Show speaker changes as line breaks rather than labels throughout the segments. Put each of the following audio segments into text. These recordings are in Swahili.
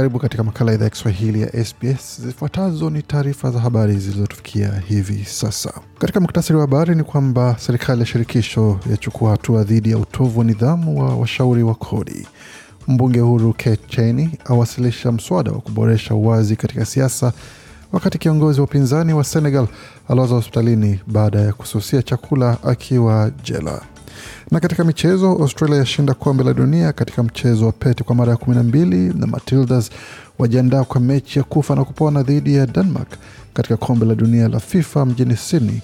Karibu katika makala idhaa ya Kiswahili ya SBS. Zifuatazo ni taarifa za habari zilizotufikia hivi sasa. Katika muktasari wa habari ni kwamba serikali ya shirikisho yachukua hatua dhidi ya utovu wa nidhamu wa washauri wa kodi. Mbunge huru Kate Cheney awasilisha mswada wa kuboresha uwazi katika siasa, wakati kiongozi wa upinzani wa Senegal alazwa hospitalini baada ya kususia chakula akiwa jela. Na katika michezo, Australia yashinda kombe la dunia katika mchezo wa pete kwa mara ya kumi na mbili na Matildas wajiandaa kwa mechi ya kufa na kupona dhidi ya Denmark katika kombe la dunia la FIFA mjini Sydney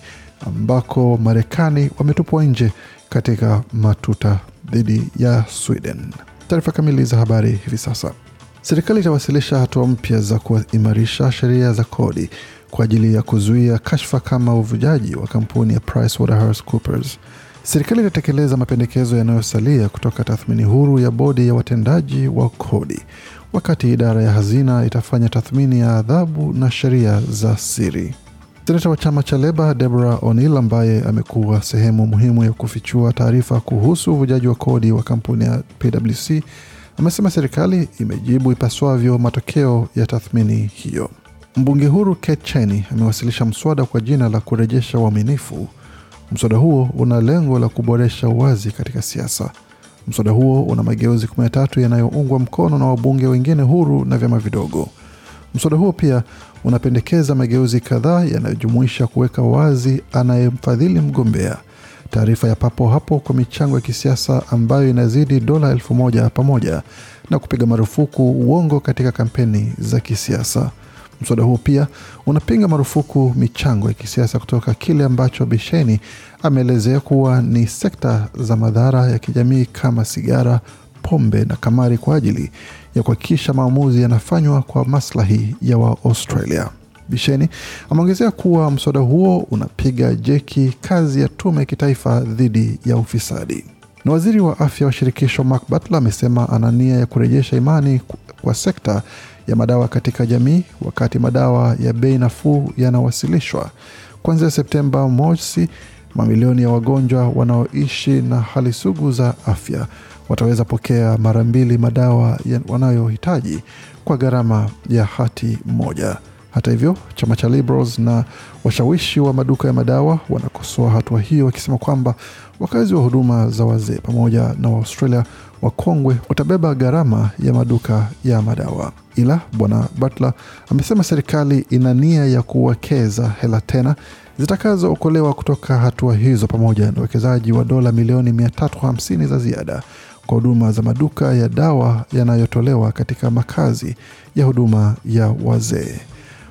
ambako Marekani wametupwa nje katika matuta dhidi ya Sweden. Taarifa kamili za habari hivi sasa. Serikali itawasilisha hatua mpya za kuimarisha sheria za kodi kwa ajili ya kuzuia kashfa kama uvujaji wa kampuni ya PricewaterhouseCoopers. Serikali itatekeleza mapendekezo yanayosalia kutoka tathmini huru ya bodi ya watendaji wa kodi, wakati idara ya hazina itafanya tathmini ya adhabu na sheria za siri. Seneta wa chama cha Leba Deborah O'Neill, ambaye amekuwa sehemu muhimu ya kufichua taarifa kuhusu uvujaji wa kodi wa kampuni ya PwC, amesema serikali imejibu ipaswavyo matokeo ya tathmini hiyo. Mbunge huru Kate Cheney amewasilisha mswada kwa jina la kurejesha uaminifu. Mswada huo una lengo la kuboresha uwazi katika siasa. Mswada huo una mageuzi 13 yanayoungwa mkono na wabunge wengine huru na vyama vidogo. Mswada huo pia unapendekeza mageuzi kadhaa yanayojumuisha kuweka wazi anayemfadhili mgombea, taarifa ya papo hapo kwa michango ya kisiasa ambayo inazidi dola elfu moja pamoja na kupiga marufuku uongo katika kampeni za kisiasa. Mswada huo pia unapinga marufuku michango ya kisiasa kutoka kile ambacho Bisheni ameelezea kuwa ni sekta za madhara ya kijamii kama sigara, pombe na kamari kwa ajili ya kuhakikisha maamuzi yanafanywa kwa maslahi ya Waaustralia. Bisheni ameongezea kuwa mswada huo unapiga jeki kazi ya tume ya kitaifa dhidi ya ufisadi. Na waziri wa afya wa shirikisho Mark Butler amesema ana nia ya kurejesha imani kwa sekta ya madawa katika jamii, wakati madawa ya bei nafuu yanawasilishwa kuanzia Septemba mosi. Mamilioni ya wagonjwa wanaoishi na hali sugu za afya wataweza pokea mara mbili madawa wanayohitaji kwa gharama ya hati moja. Hata hivyo, chama cha Liberals na washawishi wa maduka ya madawa wanakosoa hatua hiyo, wakisema kwamba wakazi wa huduma za wazee pamoja na Waaustralia wakongwe watabeba gharama ya maduka ya madawa. Ila bwana Butler amesema serikali ina nia ya kuwekeza hela tena zitakazookolewa kutoka hatua hizo, pamoja na uwekezaji wa dola milioni 350 za ziada kwa huduma za maduka ya dawa yanayotolewa katika makazi ya huduma ya wazee.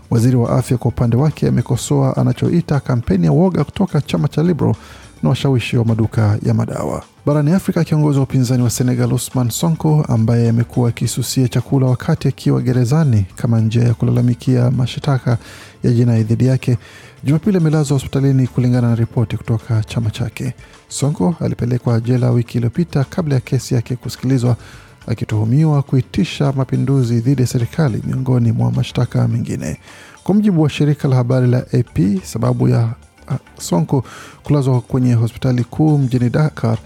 Waziri wa afya kwa upande wake amekosoa anachoita kampeni ya woga kutoka chama cha Liberal na washawishi wa maduka ya madawa barani Afrika. Kiongozi wa upinzani wa Senegal Usman Sonko, ambaye amekuwa akisusia chakula wakati akiwa gerezani kama njia ya kulalamikia mashitaka ya jinai dhidi yake, Jumapili amelazwa hospitalini kulingana na ripoti kutoka chama chake. Sonko alipelekwa jela wiki iliyopita kabla ya kesi yake kusikilizwa akituhumiwa kuitisha mapinduzi dhidi ya serikali miongoni mwa mashtaka mengine. Kwa mujibu wa shirika la habari la AP, sababu ya Sonko kulazwa kwenye hospitali kuu mjini Dakar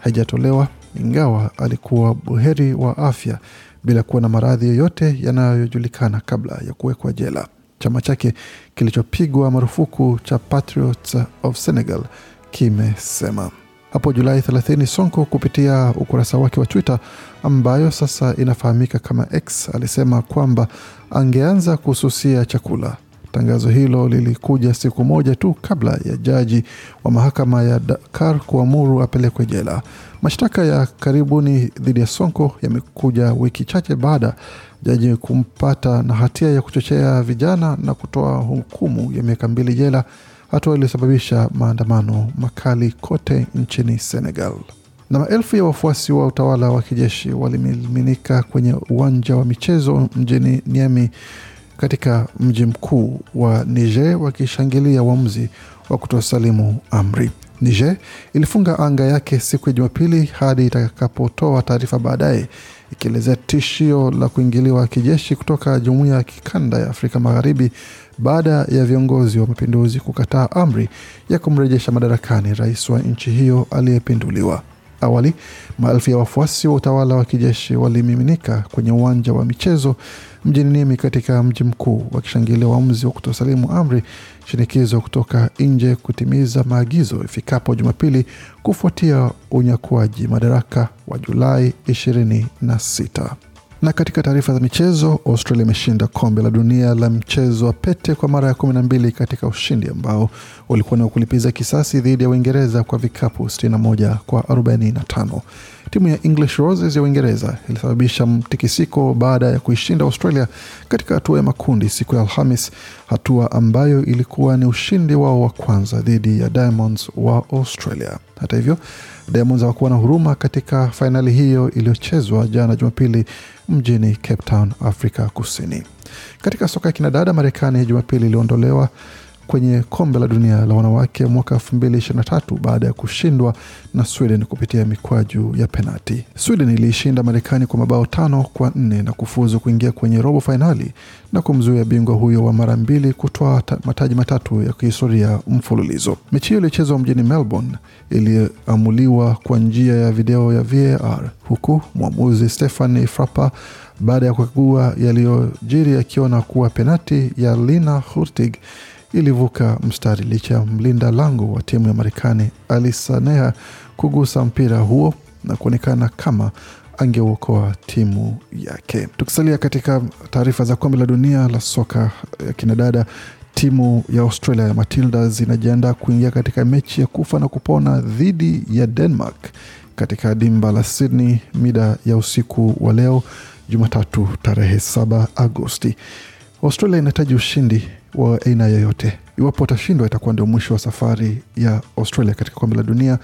haijatolewa, ingawa alikuwa buheri wa afya bila kuwa na maradhi yoyote yanayojulikana kabla ya kuwekwa jela. Chama chake kilichopigwa marufuku cha Patriots of Senegal kimesema hapo Julai 30 Sonko kupitia ukurasa wake wa Twitter ambayo sasa inafahamika kama X alisema kwamba angeanza kususia chakula. Tangazo hilo lilikuja siku moja tu kabla ya jaji wa mahakama ya Dakar kuamuru apelekwe jela. Mashtaka ya karibuni dhidi ya Sonko yamekuja wiki chache baada jaji kumpata na hatia ya kuchochea vijana na kutoa hukumu ya miaka mbili jela, hatua iliyosababisha maandamano makali kote nchini Senegal. Na maelfu ya wafuasi wa utawala wa kijeshi walimiminika kwenye uwanja wa michezo mjini Niamey katika mji mkuu wa Niger wakishangilia uamuzi wa kutosalimu amri. Niger ilifunga anga yake siku ya Jumapili hadi itakapotoa taarifa baadaye ikielezea tishio la kuingiliwa kijeshi kutoka jumuiya ya kikanda ya Afrika Magharibi baada ya viongozi wa mapinduzi kukataa amri ya kumrejesha madarakani rais wa nchi hiyo aliyepinduliwa. Awali maelfu ya wafuasi wa utawala wa kijeshi walimiminika kwenye uwanja wa michezo mjini Nimi katika mji mkuu wakishangilia uamuzi wa kutosalimu amri shinikizo kutoka nje kutimiza maagizo ifikapo Jumapili kufuatia unyakuaji madaraka wa Julai 26. Na katika taarifa za michezo, Australia imeshinda kombe la dunia la mchezo wa pete kwa mara ya kumi na mbili katika ushindi ambao ulikuwa ni wa kulipiza kisasi dhidi ya Uingereza kwa vikapu 61 kwa 45. Timu ya English Roses ya Uingereza ilisababisha mtikisiko baada ya kuishinda Australia katika hatua ya makundi siku ya Alhamis, hatua ambayo ilikuwa ni ushindi wao wa kwanza dhidi ya Diamonds wa Australia. Hata hivyo, Diamonds hawakuwa na huruma katika fainali hiyo iliyochezwa jana Jumapili mjini Cape Town, Afrika Kusini. Katika soka ya kinadada, Marekani Jumapili iliondolewa kwenye kombe la dunia la wanawake mwaka 2023 baada ya kushindwa na Sweden kupitia mikwaju ya penati. Sweden iliishinda Marekani kwa mabao tano kwa nne na kufuzu kuingia kwenye robo fainali na kumzuia bingwa huyo wa mara mbili kutoa mataji matatu ya kihistoria mfululizo. Mechi hiyo ilichezwa mjini Melbourne, iliamuliwa kwa njia ya video ya VAR huku mwamuzi Stefan Frappa baada ya kukagua yaliyojiri akiona kuwa penati ya Lina Hurtig ilivuka mstari licha ya mlinda lango wa timu ya Marekani Alisanea kugusa mpira huo na kuonekana kama angeuokoa timu yake. Tukisalia katika taarifa za kombe la dunia la soka ya kinadada, timu ya Australia ya Matildas inajiandaa kuingia katika mechi ya kufa na kupona dhidi ya Denmark katika dimba la Sydney mida ya usiku wa leo Jumatatu tarehe 7 Agosti. Australia inahitaji ushindi wa aina yoyote. Iwapo watashindwa, itakuwa ndio mwisho wa safari ya Australia katika kombe la dunia,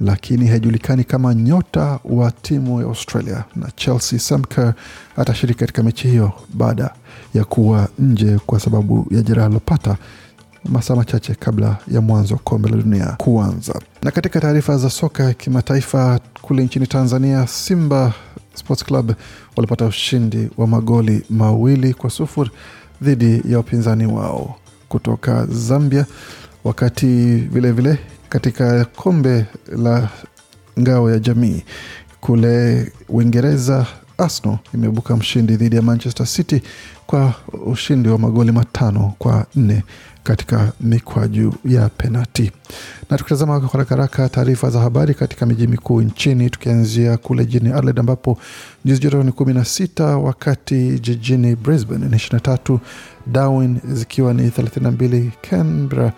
lakini haijulikani kama nyota wa timu ya Australia na Chelsea Sam Kerr atashiriki katika mechi hiyo baada ya kuwa nje kwa sababu ya jeraha alilopata masaa machache kabla ya mwanzo wa kombe la dunia kuanza. Na katika taarifa za soka ya kimataifa, kule nchini Tanzania, Simba Sports Club walipata ushindi wa magoli mawili kwa sufuri dhidi ya wapinzani wao kutoka Zambia, wakati vilevile vile katika kombe la ngao ya jamii kule Uingereza, Arsenal imeibuka mshindi dhidi ya Manchester City kwa ushindi wa magoli matano kwa nne katika mikwaju ya penati. Na tukitazama kwa haraka haraka taarifa za habari katika miji mikuu nchini, tukianzia kule jijini Adelaide ambapo nyuzi joto ni kumi na sita wakati jijini Brisbane ni ishirini na tatu Darwin zikiwa ni thelathini na mbili Canberra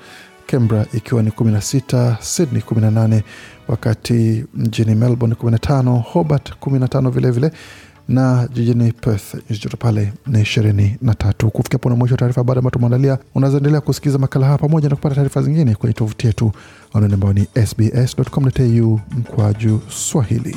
Canberra ikiwa ni 16, Sydney 18, wakati mjini Melbourne 15, Hobart 15 vilevile na jijini Perth nyuzi joto pale ni ishirini na tatu. Kufikia pona mwisho wa taarifa habari ambayo tumeandalia. Unazoendelea kusikiliza makala haya pamoja na kupata taarifa zingine kwenye tovuti yetu anaone ambayo ni sbs.com.au mkwaju Swahili.